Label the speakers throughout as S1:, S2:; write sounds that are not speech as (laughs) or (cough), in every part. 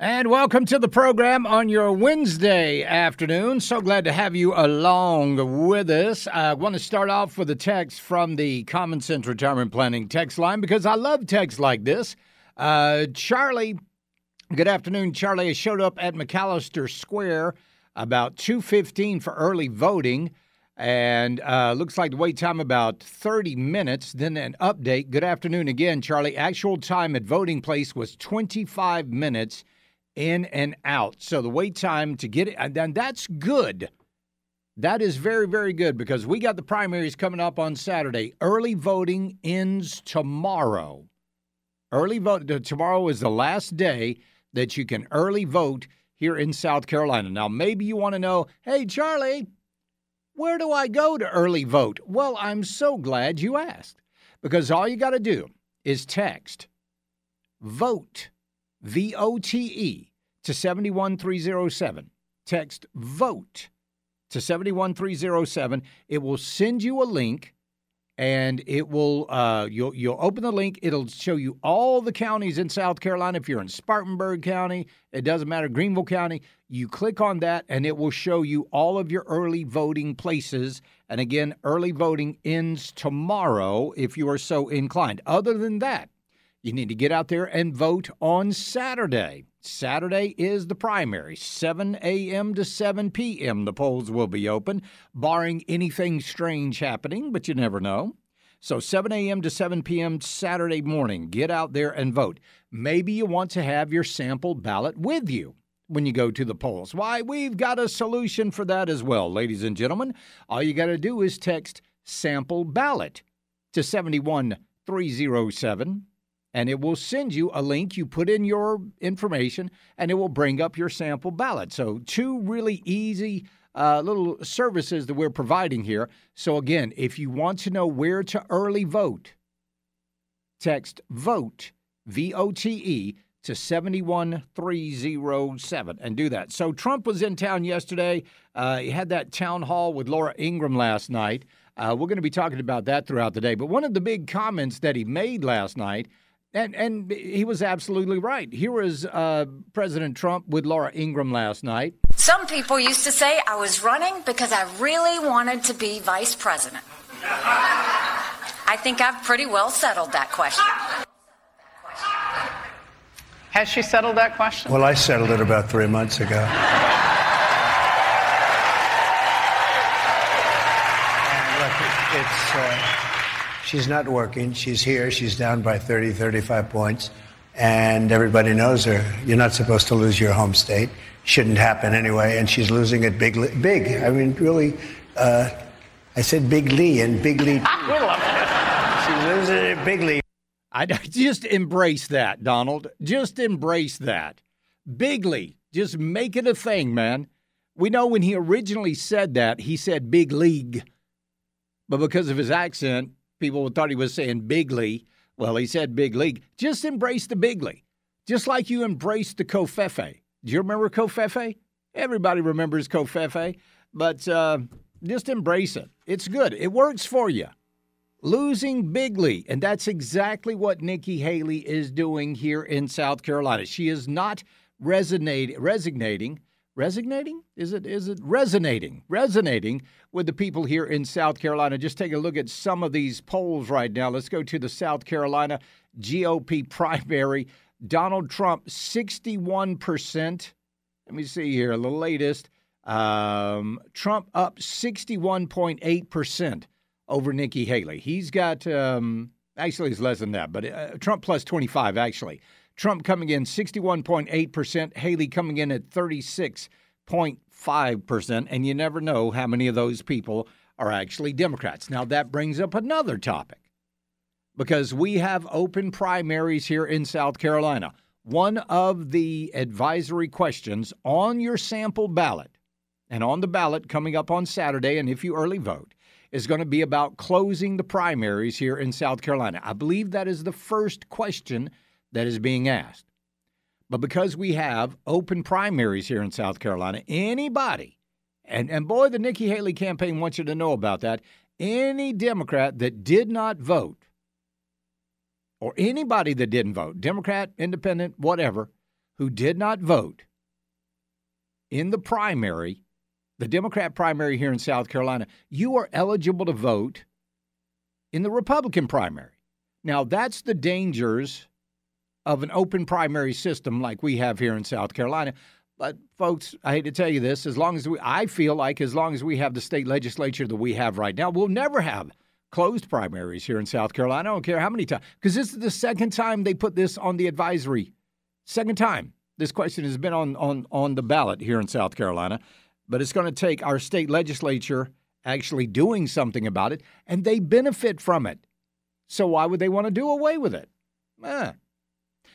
S1: And welcome to the program on your Wednesday afternoon. So glad to have you along with us. I want to start off with a text from the Common Sense Retirement Planning text line because I love texts like this. Uh, Charlie, good afternoon. Charlie I showed up at McAllister Square about 2.15 for early voting and uh, looks like the wait time about 30 minutes. Then an update. Good afternoon again, Charlie. Actual time at voting place was 25 minutes in and out. So the wait time to get it, and then that's good. That is very, very good because we got the primaries coming up on Saturday. Early voting ends tomorrow. Early vote tomorrow is the last day that you can early vote here in South Carolina. Now, maybe you want to know, hey, Charlie, where do I go to early vote? Well, I'm so glad you asked because all you got to do is text vote V O T E, to 71307. Text VOTE to 71307. It will send you a link and it will uh, you'll you'll open the link it'll show you all the counties in South Carolina if you're in Spartanburg County it doesn't matter Greenville County you click on that and it will show you all of your early voting places and again early voting ends tomorrow if you are so inclined other than that you need to get out there and vote on Saturday. Saturday is the primary, 7 a.m. to 7 p.m. The polls will be open, barring anything strange happening, but you never know. So 7 a.m. to 7 p.m. Saturday morning, get out there and vote. Maybe you want to have your sample ballot with you when you go to the polls. Why, we've got a solution for that as well, ladies and gentlemen. All you got to do is text sample ballot to 71307 and it will send you a link. You put in your information, and it will bring up your sample ballot. So, two really easy uh, little services that we're providing here. So, again, if you want to know where to early vote, text VOTE, V O T E, to 71307 and do that. So, Trump was in town yesterday. Uh, he had that town hall with Laura Ingraham last night. Uh, we're going to be talking about that throughout the day. But one of the big comments that he made last night and and he was absolutely right. Here was uh, President Trump with Laura Ingraham last night.
S2: Some people used to say I was running because I really wanted to be vice president. I think I've pretty well settled that question.
S3: Has she settled that question?
S4: Well, I settled it about three months ago. look, it's. Uh, She's not working. She's here. She's down by 30, 35 points. And everybody knows her. You're not supposed to lose your home state. Shouldn't happen anyway. And she's losing it big. Big. I mean, really. Uh, I said Big Lee and Big Lee. (laughs) she's losing it bigly.
S1: I just embrace that, Donald. Just embrace that. Bigly. Just make it a thing, man. We know when he originally said that, he said big league. But because of his accent, people thought he was saying bigly. Well, he said big league. Just embrace the big league, just like you embraced the Covfefe. Do you remember Covfefe? Everybody remembers Covfefe, but uh, just embrace it. It's good. It works for you. Losing bigly, and that's exactly what Nikki Haley is doing here in South Carolina. She is not resonate, resignating resonating? Is it is it resonating resonating with the people here in South Carolina? Just take a look at some of these polls right now. Let's go to the South Carolina GOP (laughs) primary. Donald Trump 61% let me see here the latest. Um, Trump up 61.8% over Nikki Haley. He's got um, actually it's less than that but uh, Trump plus 25 actually Trump coming in 61.8%, Haley coming in at 36.5%, and you never know how many of those people are actually Democrats. Now, that brings up another topic because we have open primaries here in South Carolina. One of the advisory questions on your sample ballot and on the ballot coming up on Saturday, and if you early vote, is going to be about closing the primaries here in South Carolina. I believe that is the first question that is being asked. But because we have open primaries here in South Carolina, anybody, and, and boy, the Nikki Haley campaign wants you to know about that, any Democrat that did not vote, or anybody that didn't vote, Democrat, Independent, whatever, who did not vote in the primary, the Democrat primary here in South Carolina, you are eligible to vote in the Republican primary. Now, that's the dangers of an open primary system like we have here in South Carolina. But folks, I hate to tell you this, as long as we I feel like as long as we have the state legislature that we have right now, we'll never have closed primaries here in South Carolina. I don't care how many times because this is the second time they put this on the advisory. Second time this question has been on on on the ballot here in South Carolina, but it's going to take our state legislature actually doing something about it and they benefit from it. So why would they want to do away with it? Eh,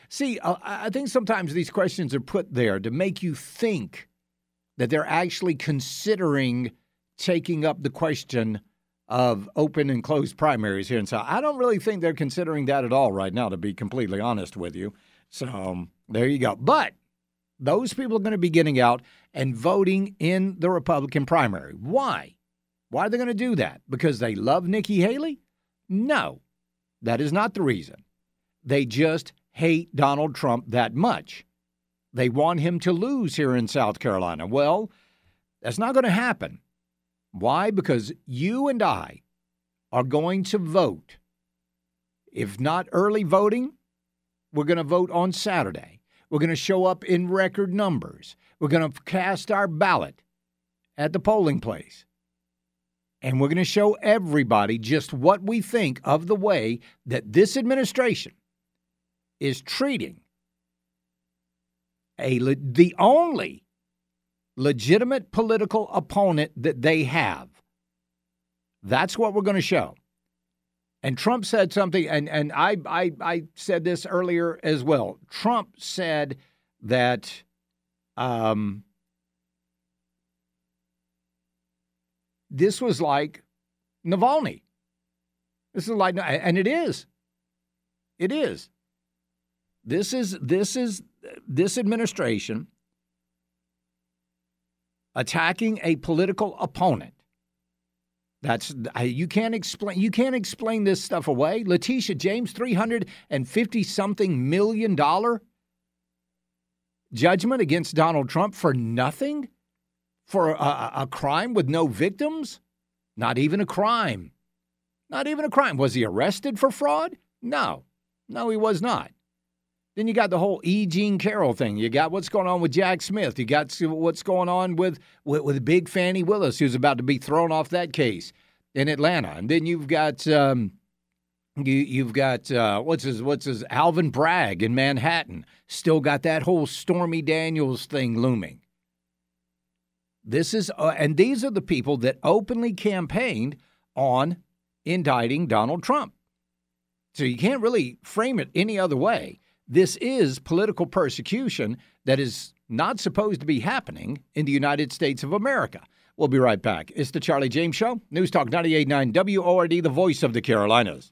S1: See, uh, I think sometimes these questions are put there to make you think that they're actually considering taking up the question of open and closed primaries here in South. I don't really think they're considering that at all right now, to be completely honest with you. So um, there you go. But those people are going to be getting out and voting in the Republican primary. Why? Why are they going to do that? Because they love Nikki Haley? No, that is not the reason. They just hate Donald Trump that much. They want him to lose here in South Carolina. Well, that's not going to happen. Why? Because you and I are going to vote. If not early voting, we're going to vote on Saturday. We're going to show up in record numbers. We're going to cast our ballot at the polling place. And we're going to show everybody just what we think of the way that this administration is treating a the only legitimate political opponent that they have. That's what we're going to show. And Trump said something, and, and I, I, I said this earlier as well. Trump said that um, this was like Navalny. This is like, and it is. It is. This is this is this administration attacking a political opponent. That's you can't explain you can't explain this stuff away. Letitia James, three hundred and fifty something million dollar judgment against Donald Trump for nothing, for a, a crime with no victims, not even a crime, not even a crime. Was he arrested for fraud? No, no, he was not. Then you got the whole E. Jean Carroll thing. You got what's going on with Jack Smith. You got what's going on with, with, with Big Fannie Willis, who's about to be thrown off that case in Atlanta. And then you've got um, you, you've got uh, what's his what's his Alvin Bragg in Manhattan. Still got that whole Stormy Daniels thing looming. This is uh, and these are the people that openly campaigned on indicting Donald Trump. So you can't really frame it any other way. This is political persecution that is not supposed to be happening in the United States of America. We'll be right back. It's the Charlie James Show, News Talk 98.9 WORD, the voice of the Carolinas.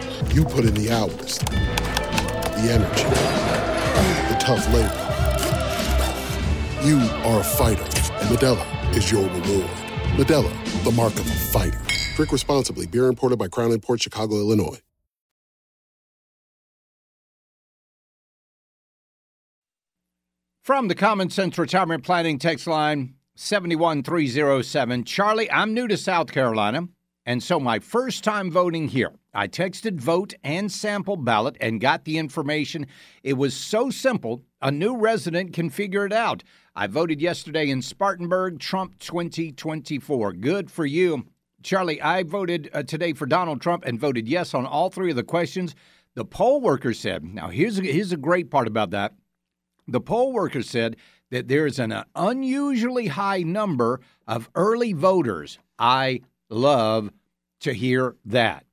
S5: You put in the hours, the energy, the tough labor. You are a fighter, and Modelo is your reward. Modelo, the mark of a fighter. Drink responsibly. Beer imported by Crown Port Chicago, Illinois.
S1: From the Common Sense Retirement Planning text line 71307, Charlie, I'm new to South Carolina, and so my first time voting here. I texted vote and sample ballot and got the information. It was so simple, a new resident can figure it out. I voted yesterday in Spartanburg, Trump 2024. Good for you. Charlie, I voted uh, today for Donald Trump and voted yes on all three of the questions. The poll worker said, now here's a, here's a great part about that. The poll worker said that there's an uh, unusually high number of early voters. I love to hear that.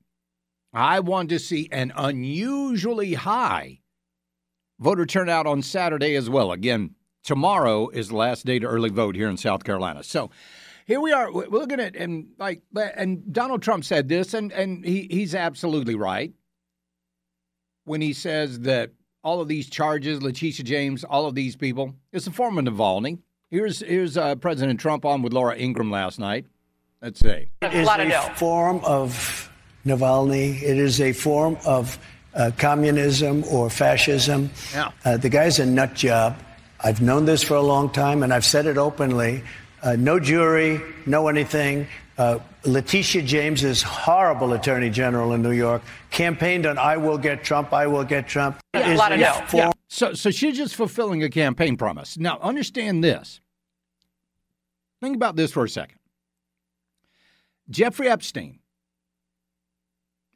S1: I want to see an unusually high voter turnout on Saturday as well. Again, tomorrow is the last day to early vote here in South Carolina. So here we are. We're looking at and like and Donald Trump said this, and and he he's absolutely right when he says that all of these charges, Letitia James, all of these people, it's a form of Navalny. Here's here's uh, President Trump on with Laura Ingraham last night. Let's see.
S4: It is a form of Navalny. It is a form of uh, communism or fascism.
S1: Yeah.
S4: Uh, the guy's a nut job. I've known this for a long time, and I've said it openly. Uh, no jury, no anything. Uh, Letitia James is horrible attorney general in New York. Campaigned on "I will get Trump, I will get Trump."
S1: Yeah,
S4: Is
S1: a lot of no.
S4: form-
S1: Yeah. So, so she's just fulfilling a campaign promise. Now, understand this. Think about this for a second. Jeffrey Epstein,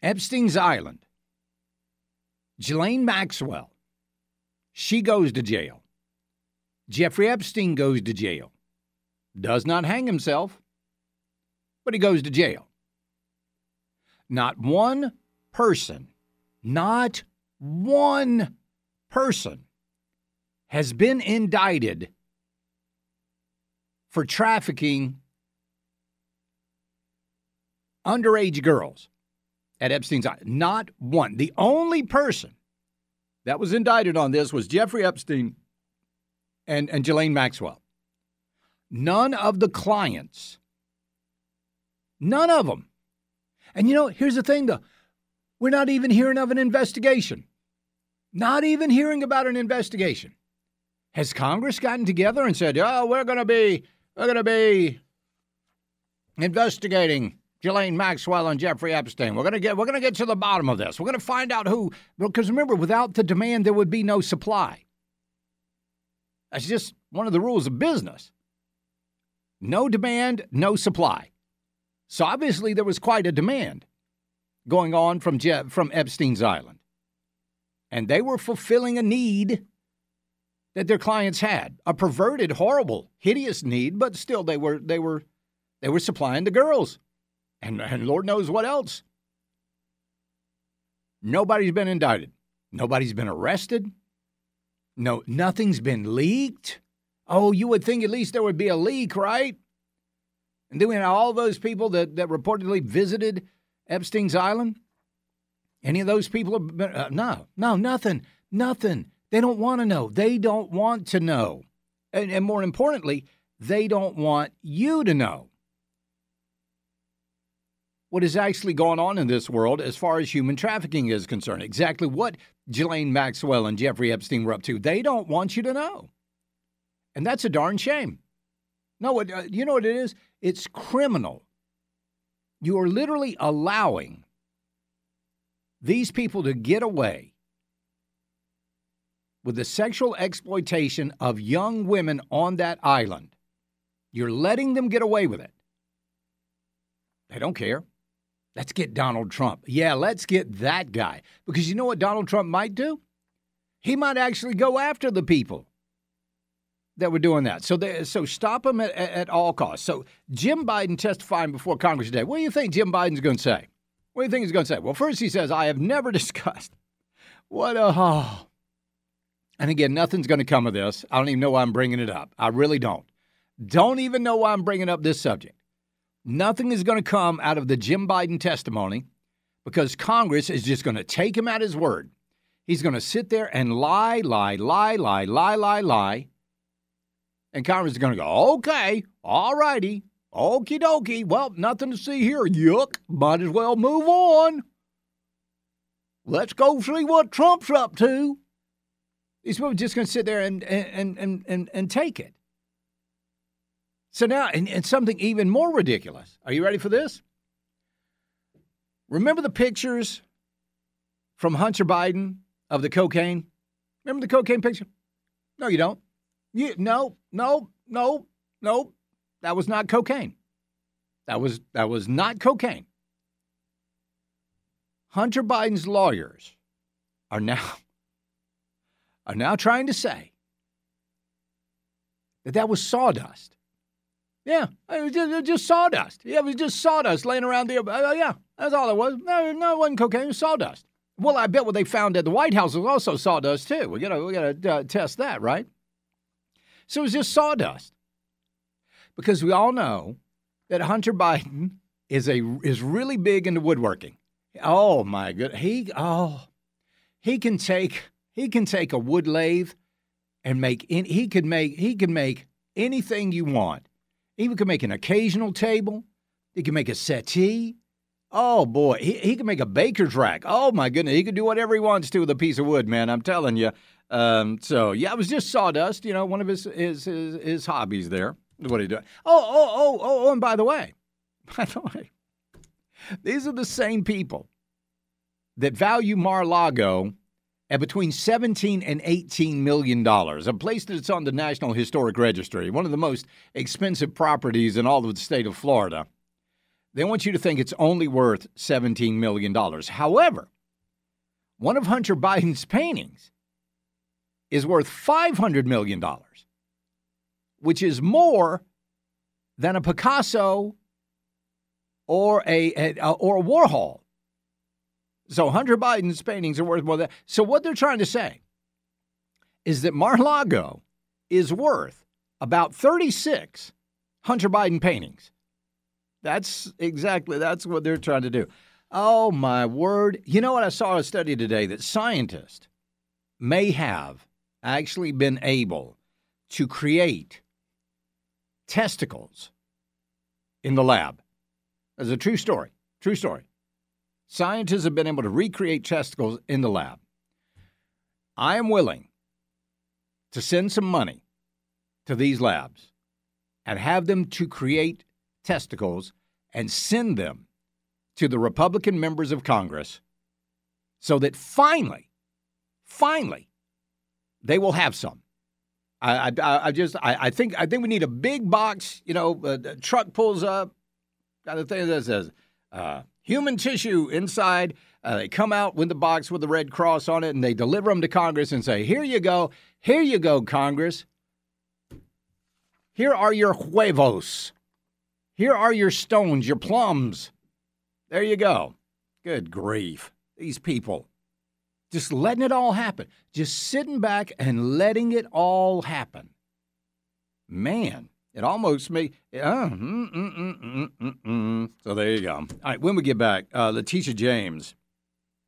S1: Epstein's Island, Ghislaine Maxwell, she goes to jail. Jeffrey Epstein goes to jail. Does not hang himself, but he goes to jail. Not one person, not one person has been indicted for trafficking underage girls at Epstein's Island. Not one. The only person that was indicted on this was Jeffrey Epstein and, and Ghislaine Maxwell. None of the clients, none of them. And you know, here's the thing though we're not even hearing of an investigation. Not even hearing about an investigation. Has Congress gotten together and said, "Oh, we're going to be we're going to be investigating Ghislaine Maxwell and Jeffrey Epstein. We're to get we're to get to the bottom of this. We're to find out who because remember, without the demand there would be no supply. That's just one of the rules of business. No demand, no supply. So obviously there was quite a demand going on from Je- from Epstein's Island. And they were fulfilling a need that their clients had, a perverted, horrible, hideous need, but still they were they were they were supplying the girls. And, and Lord knows what else. Nobody's been indicted. Nobody's been arrested. No, nothing's been leaked. Oh, you would think at least there would be a leak, right? And then we had all those people that, that reportedly visited Epstein's Island. Any of those people have been, uh, no, no, nothing, nothing. They don't want to know. They don't want to know. And, and more importantly, they don't want you to know what is actually going on in this world as far as human trafficking is concerned. Exactly what Ghislaine Maxwell and Jeffrey Epstein were up to. They don't want you to know. And that's a darn shame. No, uh, you know what it is? It's criminal. You are literally allowing these people to get away with the sexual exploitation of young women on that island. You're letting them get away with it. They don't care. Let's get Donald Trump. Yeah, let's get that guy. Because you know what Donald Trump might do? He might actually go after the people that were doing that. So, they, so stop him at, at all costs. So Jim Biden testifying before Congress today. What do you think Jim Biden's going to say? What do you think he's going to say? Well, first he says, "I have never (laughs) discussed what a." Oh. And again, nothing's going to come of this. I don't even know why I'm bringing it up. I really don't. Don't even know why I'm bringing up this subject. Nothing is going to come out of the Jim Biden testimony because Congress is just going to take him at his word. He's going to sit there and lie, lie, lie, lie, lie, lie, lie. And Congress is going to go, okay, all righty, okie dokie. Well, nothing to see here. Yuck. Might as well move on. Let's go see what Trump's up to. These people are just going to sit there and, and, and, and, and take it. So now, and, and something even more ridiculous. Are you ready for this? Remember the pictures from Hunter Biden of the cocaine? Remember the cocaine picture? No, you don't. You, no, no, no, no. That was not cocaine. That was that was not cocaine. Hunter Biden's lawyers are now are now trying to say that that was sawdust. Yeah, it was just, just, sawdust. Yeah, it was just sawdust laying around there. Uh, yeah, that's all it was. No, no, it wasn't cocaine. It was sawdust. Well, I bet what they found at the White House was also sawdust too. We gotta we gotta uh, test that, right? So it was just sawdust, because we all know that Hunter Biden is a is really big into woodworking. Oh my good, he oh he can take he can take a wood lathe and make in, he could make he could make anything you want he could make an occasional table. He could make a settee. Oh boy, he, he could make a baker's rack. Oh my goodness, he could do whatever he wants to with a piece of wood, man. I'm telling you. Um, so yeah, it was just sawdust. You know, one of his his his, his hobbies there. What he doing? Oh oh oh oh oh, and by the way, (laughs) by the way, these are the same people that value Mar-Lago at between 17 and 18 million dollars, a place that's on the National Historic Registry, one of the most expensive properties in all of the state of Florida. They want you to think it's only worth 17 million dollars. However, one of Hunter Biden's paintings is worth 500 million dollars, which is more than a Picasso or a, a or a Warhol. So Hunter Biden's paintings are worth more than So what they're trying to say is that Mar-Lago is worth about 36 Hunter Biden paintings. That's exactly that's what they're trying to do. Oh my word. You know what I saw a study today that scientists may have actually been able to create testicles in the lab. That's a true story. True story. Scientists have been able to recreate testicles in the lab. I am willing to send some money to these labs and have them to create testicles and send them to the Republican members of Congress so that finally, finally, they will have some. I, I, I just, I, I, think, I think we need a big box. You know, a, truck pulls up, got a thing that says uh, human tissue inside. Uh, they come out with the box with the red cross on it and they deliver them to Congress and say, Here you go. Here you go, Congress. Here are your huevos. Here are your stones, your plums. There you go. Good grief. These people. Just letting it all happen. Just sitting back and letting it all happen. Man, it almost made. Uh, mm, mm, mm, so there you go. All right, when we get back, uh, Letitia James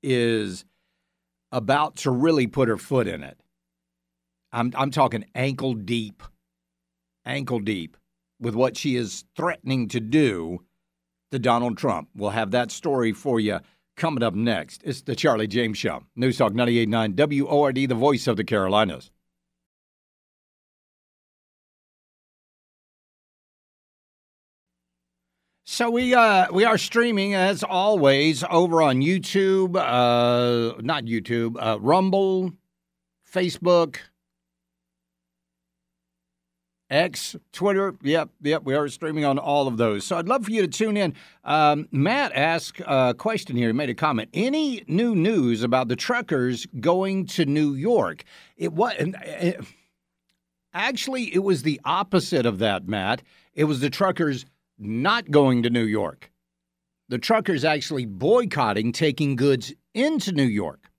S1: is about to really put her foot in it. I'm I'm talking ankle deep, ankle deep with what she is threatening to do to Donald Trump. We'll have that story for you coming up next. It's the Charlie James Show. News Talk 98.9 WORD, the voice of the Carolinas. So we uh, we are streaming as always over on YouTube, uh, not YouTube, uh, Rumble, Facebook, X, Twitter. Yep, yep. We are streaming on all of those. So I'd love for you to tune in. Um, Matt asked a question here. He made a comment. Any new news about the truckers going to New York? It was it, actually it was the opposite of that, Matt. It was the truckers not going to New York. The truckers actually boycotting taking goods into New York.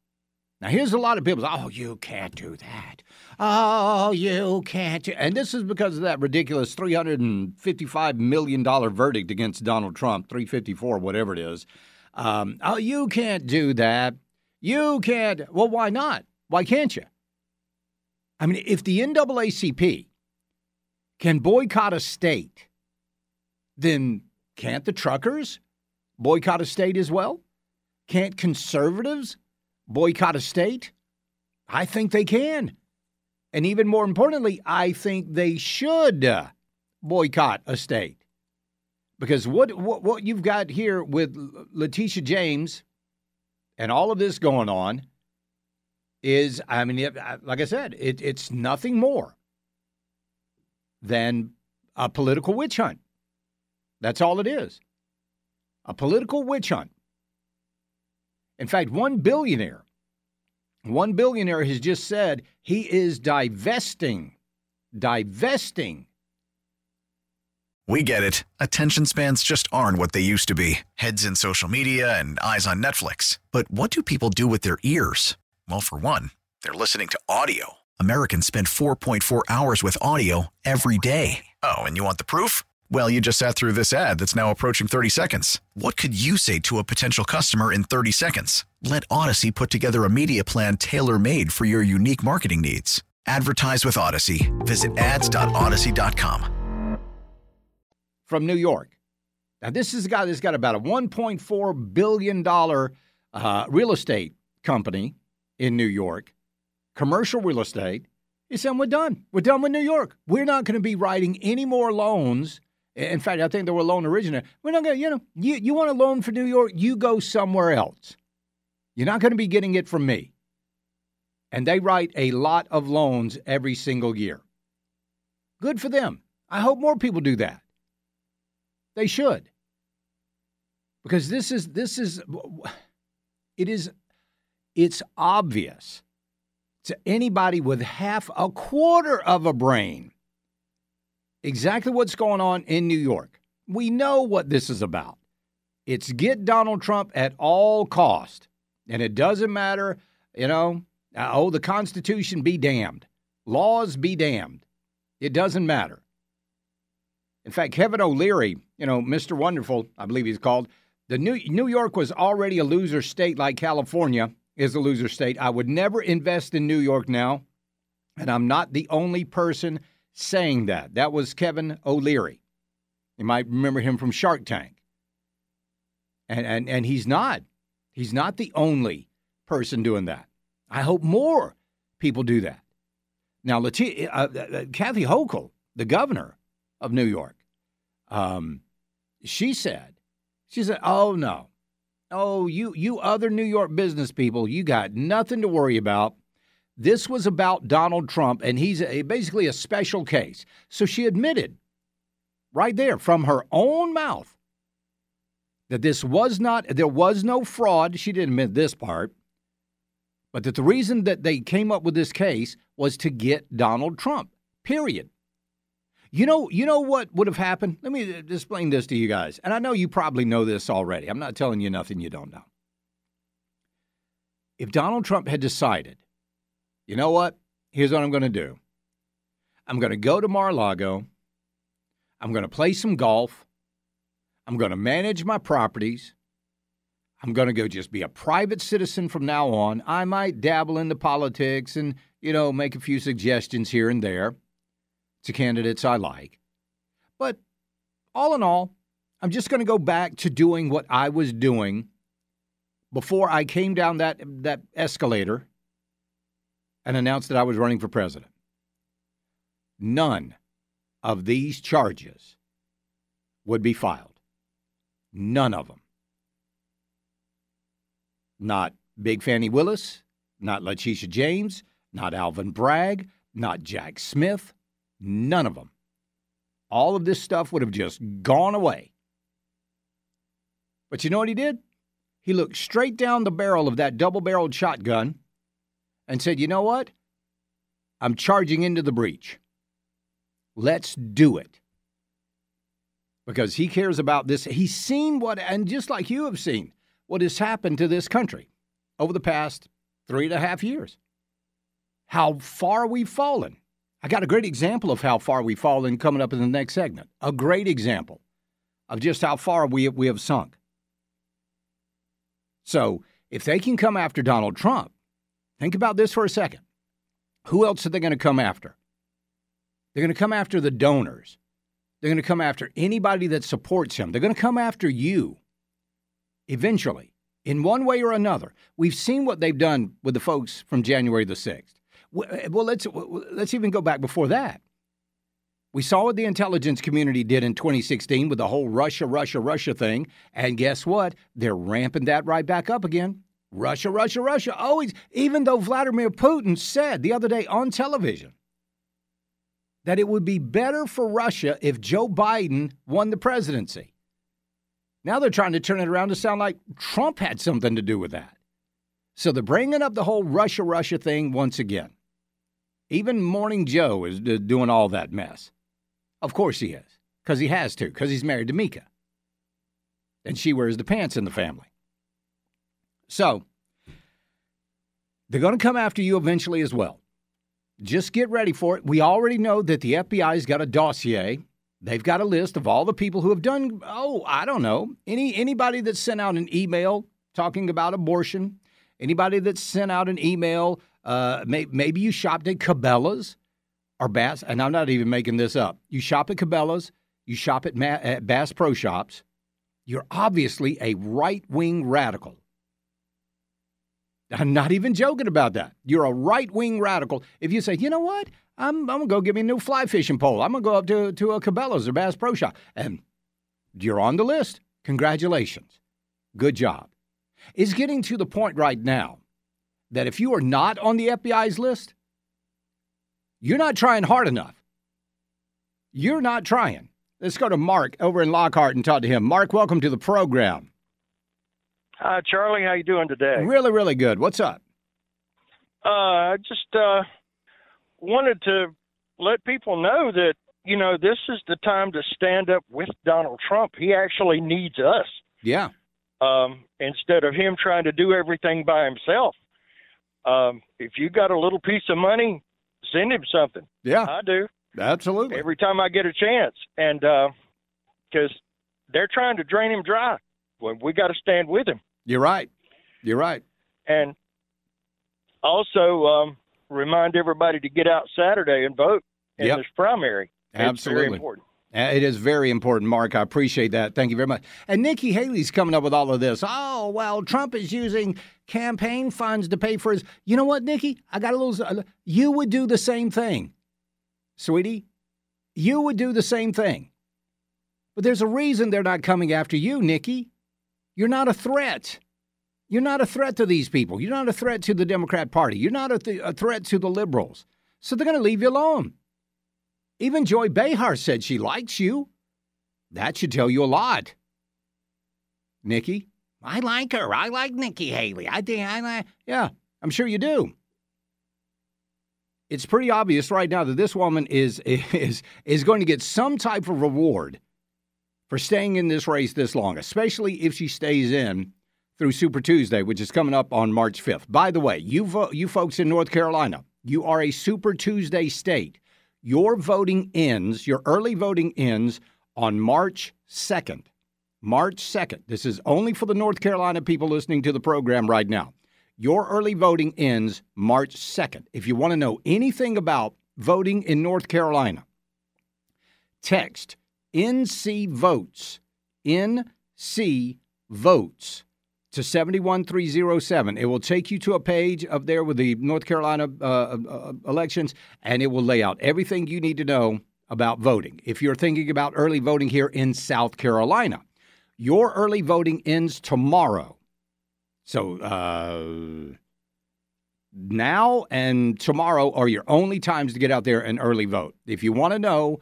S1: Now, here's a lot of people. Oh, you can't do that. Oh, you can't. Do. And this is because of that ridiculous $355 million verdict against Donald Trump, 354, whatever it is. Um, oh, you can't do that. You can't. Well, why not? Why can't you? I mean, if the NAACP can boycott a state, then can't the truckers boycott a state as well? Can't conservatives boycott a state? I think they can. And even more importantly, I think they should boycott a state. Because what, what, what you've got here with Letitia James and all of this going on is, I mean, like I said, it, it's nothing more than a political witch hunt. That's all it is a political witch hunt. In fact, one billionaire, one billionaire has just said he is divesting, divesting.
S6: We get it. Attention spans just aren't what they used to be heads in social media and eyes on Netflix. But what do people do with their ears? Well, for one, they're listening to audio. Americans spend 4.4 hours with audio every day. Oh, and you want the proof? Well, you just sat through this ad that's now approaching 30 seconds. What could you say to a potential customer in 30 seconds? Let Audacy put together a media plan tailor made for your unique marketing needs. Advertise with Audacy. Visit ads.audacy.com.
S1: From New York. Now, this is a guy that's got about a $1.4 billion uh, real estate company in New York, commercial real estate. He said, We're done. We're done with New York. We're not going to be writing any more loans in fact, I think they were loan originator. We're not going to, you know, you, you want a loan for New York, you go somewhere else. You're not going to be getting it from me. And they write a lot of loans every single year. Good for them. I hope more people do that. They should. Because this is, this is, it is, it's obvious to anybody with half a quarter of a brain exactly what's going on in New York. We know what this is about. It's get Donald Trump at all cost. And it doesn't matter, you know, uh, oh, the Constitution be damned. Laws be damned. It doesn't matter. In fact, Kevin O'Leary, you know, Mr. Wonderful, I believe he's called, the New, New York was already a loser state like California is a loser state. I would never invest in New York now. And I'm not the only person saying that. That was Kevin O'Leary. You might remember him from Shark Tank. And, and, and he's not. He's not the only person doing that. I hope more people do that. Now, uh, uh, uh, Kathy Hochul, the governor of New York, um, she said, she said, oh, no. Oh, you, you other New York business people, you got nothing to worry about. This was about Donald Trump, and he's a, basically a special case. So she admitted right there from her own mouth that this was not, there was no fraud. She didn't admit this part, but that the reason that they came up with this case was to get Donald Trump, period. You know, you know what would have happened? Let me explain this to you guys. And I know you probably know this already. I'm not telling you nothing you don't know. If Donald Trump had decided you know what? Here's what I'm going to do I'm going to go to Mar-a-Lago. I'm going to play some golf. I'm going to manage my properties. I'm going to go just be a private citizen from now on. I might dabble into politics and, you know, make a few suggestions here and there to candidates I like. But all in all, I'm just going to go back to doing what I was doing before I came down that that escalator and announced that I was running for president. None of these charges would be filed. None of them. Not Big Fannie Willis, not Letitia James, not Alvin Bragg, not Jack Smith, none of them. All of this stuff would have just gone away. But you know what he did? He looked straight down the barrel of that double barreled shotgun and said, You know what? I'm charging into the breach. Let's do it. Because he cares about this. He's seen what, and just like you have seen, what has happened to this country over the past three and a half years. How far we've fallen. I got a great example of how far we've fallen coming up in the next segment. A great example of just how far we have, we have sunk. So, if they can come after Donald Trump, think about this for a second. Who else are they going to come after? They're going to come after the donors. They're going to come after anybody that supports him. They're going to come after you eventually, in one way or another. We've seen what they've done with the folks from January the 6th. Eh, well, let's, let's even go back before that. We saw what the intelligence community did in 2016 with the whole Russia, Russia, Russia thing. And guess what? They're ramping that right back up again. Russia, Russia, Russia. Oh, Always, even though Vladimir Putin said the other day on television that it would be better for Russia if Joe Biden won the presidency. Now they're trying to turn it around to sound like Trump had something to do with that. So they're bringing up the whole Russia, Russia thing once again. Even Morning Joe is doing all that mess. Of course he is, because he has to, because he's married to Mika. And she wears the pants in the family. So, they're going to come after you eventually as well. Just get ready for it. We already know that the FBI's got a dossier. They've got a list of all the people who have done, oh, I don't know, any anybody that sent out an email talking about abortion, anybody that sent out an email, uh, may, maybe you shopped at Cabela's or Bass, and I'm not even making this up. You shop at Cabela's, you shop at, Ma- at Bass Pro Shops. You're obviously a right wing radical. I'm not even joking about that. You're a right wing radical. If you say, you know what, I'm, I'm going to go get me a new fly fishing pole. I'm going to go up to, to a Cabela's or Bass Pro Shop. And you're on the list. Congratulations. Good job. It's getting to the point right now that if you are not on the FBI's list, you're not trying hard enough. You're not trying. Let's go to Mark over in Lockhart and talk to him. Mark, welcome to the program.
S7: Hi, Charlie. How you doing today?
S1: Really, really good. What's up?
S7: Uh, I just uh, wanted to let people know that you know this is the time to stand up with Donald Trump. He actually needs us.
S1: Yeah.
S7: Um, instead of him trying to do everything by himself. Um, if you got a little piece of money, send him something.
S1: Yeah,
S7: I do.
S1: Absolutely.
S7: Every time I get a chance, and because uh, they're trying to drain him dry, well, we got to stand with him.
S1: You're right. You're right.
S7: And also um, remind everybody to get out Saturday and vote in
S1: Yep.
S7: this primary.
S1: Absolutely.
S7: It's very important.
S1: Uh, It is very important, Mark. I appreciate that. Thank you very much. And Nikki Haley's coming up with all of this. Oh, well, Trump is using campaign funds to pay for his. You know what, Nikki? I got a little. You would do the same thing, sweetie. You would do the same thing. But there's a reason they're not coming after you, Nikki. You're not a threat. You're not a threat to these people. You're not a threat to the Democrat Party. You're not a, th- a threat to the liberals. So they're going to leave you alone. Even Joy Behar said she likes you. That should tell you a lot. Nikki, I like her. I like Nikki Haley. I think I like. Yeah, I'm sure you do. It's pretty obvious right now that this woman is (laughs) is is going to get some type of reward for staying in this race this long, especially if she stays in through Super Tuesday, which is coming up on March 5th. By the way, you vo- you folks in North Carolina, you are a Super Tuesday state. Your voting ends, your early voting ends on March 2nd. March 2nd. This is only for the North Carolina people listening to the program right now. Your early voting ends March 2nd. If you want to know anything about voting in North Carolina, text NC votes, NC votes to 71307. It will take you to a page up there with the North Carolina uh, uh, elections, and it will lay out everything you need to know about voting. If you're thinking about early voting here in South Carolina, your early voting ends tomorrow. So uh, now and tomorrow are your only times to get out there and early vote. If you want to know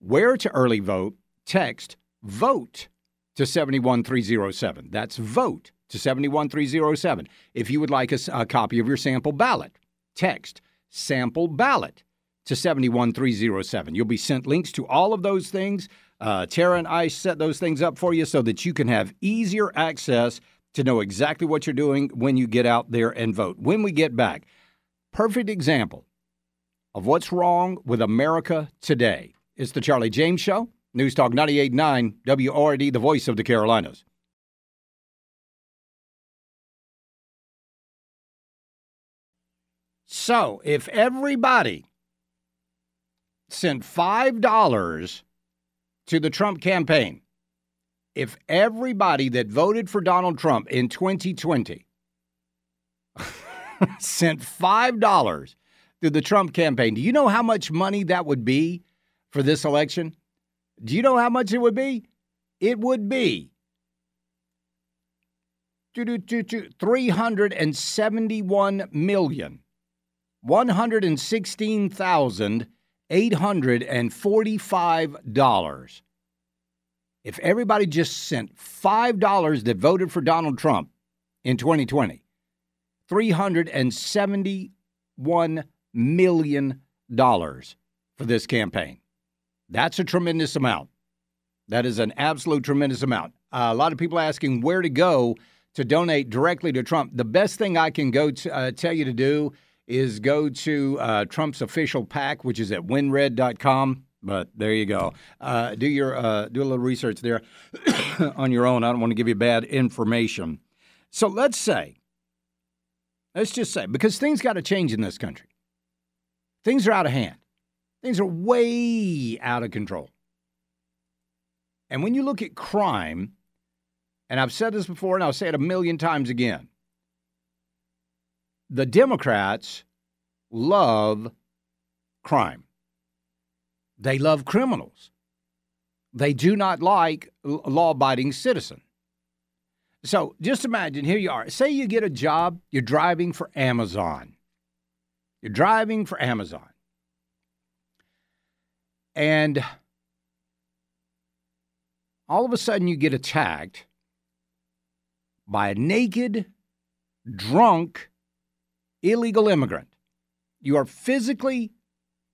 S1: where to early vote, text vote to 71307. That's vote to 71307. If you would like a, a copy of your sample ballot, text sample ballot to 71307. You'll be sent links to all of those things. Uh, Tara and I set those things up for you so that you can have easier access to know exactly what you're doing when you get out there and vote. When we get back, perfect example of what's wrong with America today. It's the Charlie James Show. News Talk 98.9 WORD, the voice of the Carolinas. So, if everybody sent $5 to the Trump campaign, if everybody that voted for Donald Trump in 2020 (laughs) sent $5 to the Trump campaign, do you know how much money that would be for this election? Do you know how much it would be? It would be 371 million one hundred and sixteen thousand eight hundred and forty-five dollars. If everybody just sent five dollars that voted for Donald Trump in 2020, three hundred and seventy-one million dollars for this campaign. That's a tremendous amount. That is an absolute tremendous amount. Uh, a lot of people asking where to go to donate directly to Trump. The best thing I can go to, uh, tell you to do is go to uh, Trump's official PAC, which is at winred.com. But there you go. Uh, do your uh, do a little research there (coughs) on your own. I don't want to give you bad information. So let's say, let's just say, because things got to change in this country. Things are out of hand. Things are way out of control. And when you look at crime, and I've said this before and I'll say it a million times again, the Democrats love crime. They love criminals. They do not like law abiding citizen. So just imagine here you are. Say you get a job, you're driving for Amazon. You're driving for Amazon. And all of a sudden you get attacked by a naked, drunk illegal immigrant. You are physically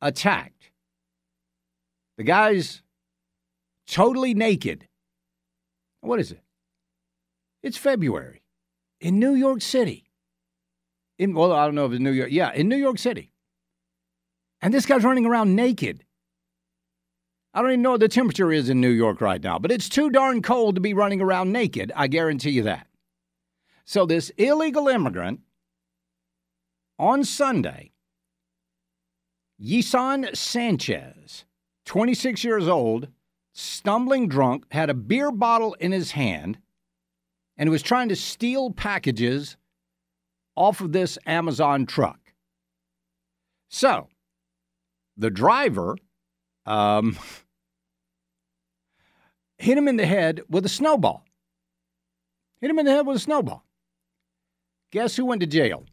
S1: attacked. The guy's totally naked. What is it? It's February in New York City. In well, I don't know if it's New York. Yeah, in New York City. And this guy's running around naked. I don't even know what the temperature is in New York right now, but it's too darn cold to be running around naked. I guarantee you that. So this illegal immigrant on Sunday, Yisan Sanchez, 26 years old, stumbling drunk, had a beer bottle in his hand and was trying to steal packages off of this Amazon truck. So, the driver um, (laughs) hit him in the head with a snowball. Hit him in the head with a snowball. Guess who went to jail?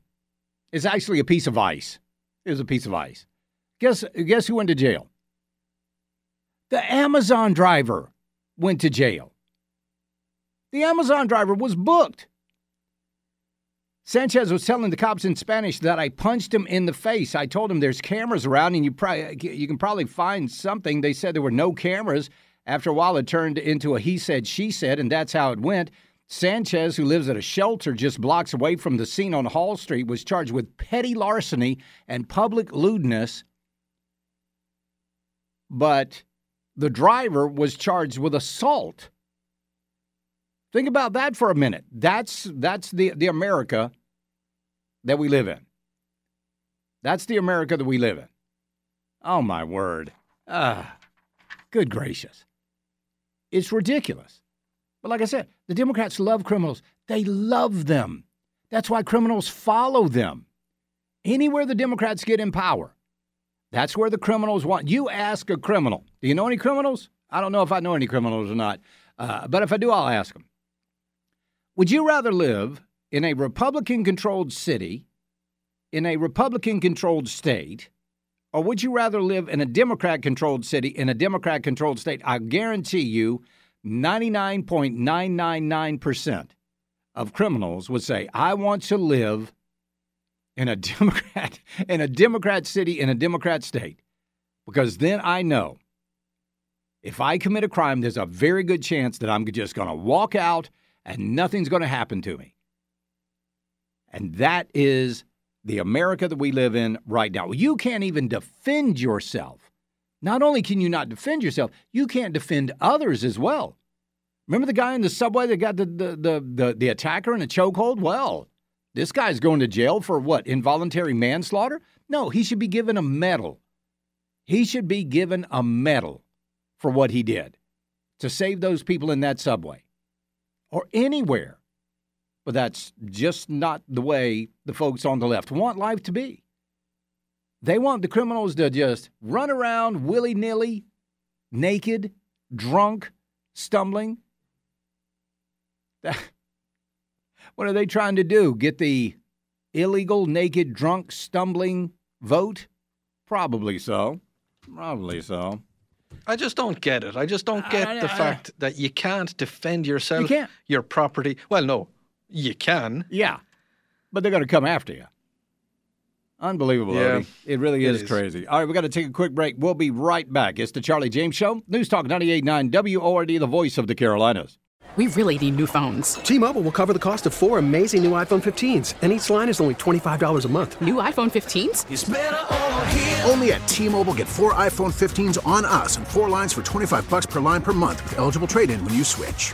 S1: is actually a piece of ice. It was a piece of ice. Guess guess who went to jail? The Amazon driver went to jail. The Amazon driver was booked. Sanchez was telling the cops in Spanish that I punched him in the face. I told him there's cameras around and you probably you can probably find something. They said there were no cameras. After a while it turned into a he said she said and that's how it went. Sanchez, who lives at a shelter just blocks away from the scene on Hall Street, was charged with petty larceny and public lewdness. but the driver was charged with assault. Think about that for a minute. That's that's the, the America that we live in. That's the America that we live in. Oh my word. Ah, good gracious. It's ridiculous. But like I said, the Democrats love criminals. They love them. That's why criminals follow them. Anywhere the Democrats get in power, that's where the criminals want. You ask a criminal, do you know any criminals? I don't know if I know any criminals or not, uh, but if I do, I'll ask them. Would you rather live in a Republican controlled city, in a Republican controlled state, or would you rather live in a Democrat controlled city, in a Democrat controlled state? I guarantee you 99.999% of criminals would say, I want to live in a (laughs) Democrat in a Democrat city in a Democrat state because then I know if I commit a crime, there's a very good chance that I'm just going to walk out and nothing's going to happen to me. And that is the America that we live in right now. You can't even defend yourself. Not only can you not defend yourself, you can't defend others as well. Remember the guy in the subway that got the the the, the, the attacker in a chokehold? Well, this guy's going to jail for what? Involuntary manslaughter? No, he should be given a medal. He should be given a medal for what he did to save those people in that subway or anywhere. But that's just not the way the folks on the left want life to be. They want the criminals to just run around willy nilly, naked, drunk, stumbling. (laughs) What are they trying to do? Get the illegal, naked, drunk, stumbling vote? Probably so. Probably so.
S8: I just don't get it. I just don't get
S1: I-
S8: the
S1: I-
S8: fact that you can't defend yourself,
S1: You can't.
S8: your property. Well, no, you can.
S1: Yeah, but they're going to come after you. Unbelievable,
S8: Yeah,
S1: Odie. It really
S8: it
S1: is,
S8: is.
S1: crazy. All right, we got to take a quick break. We'll be right back. It's the Charlie James Show. News Talk 98.9 WORD, the voice of the Carolinas.
S9: We really need new phones.
S10: T-Mobile will cover the cost of four amazing new iPhone 15s, and each line is only $25 a month.
S9: New iPhone 15s?
S11: Only at T-Mobile get four iPhone 15s on us and four lines for 25 bucks per line per month with eligible trade-in when you switch.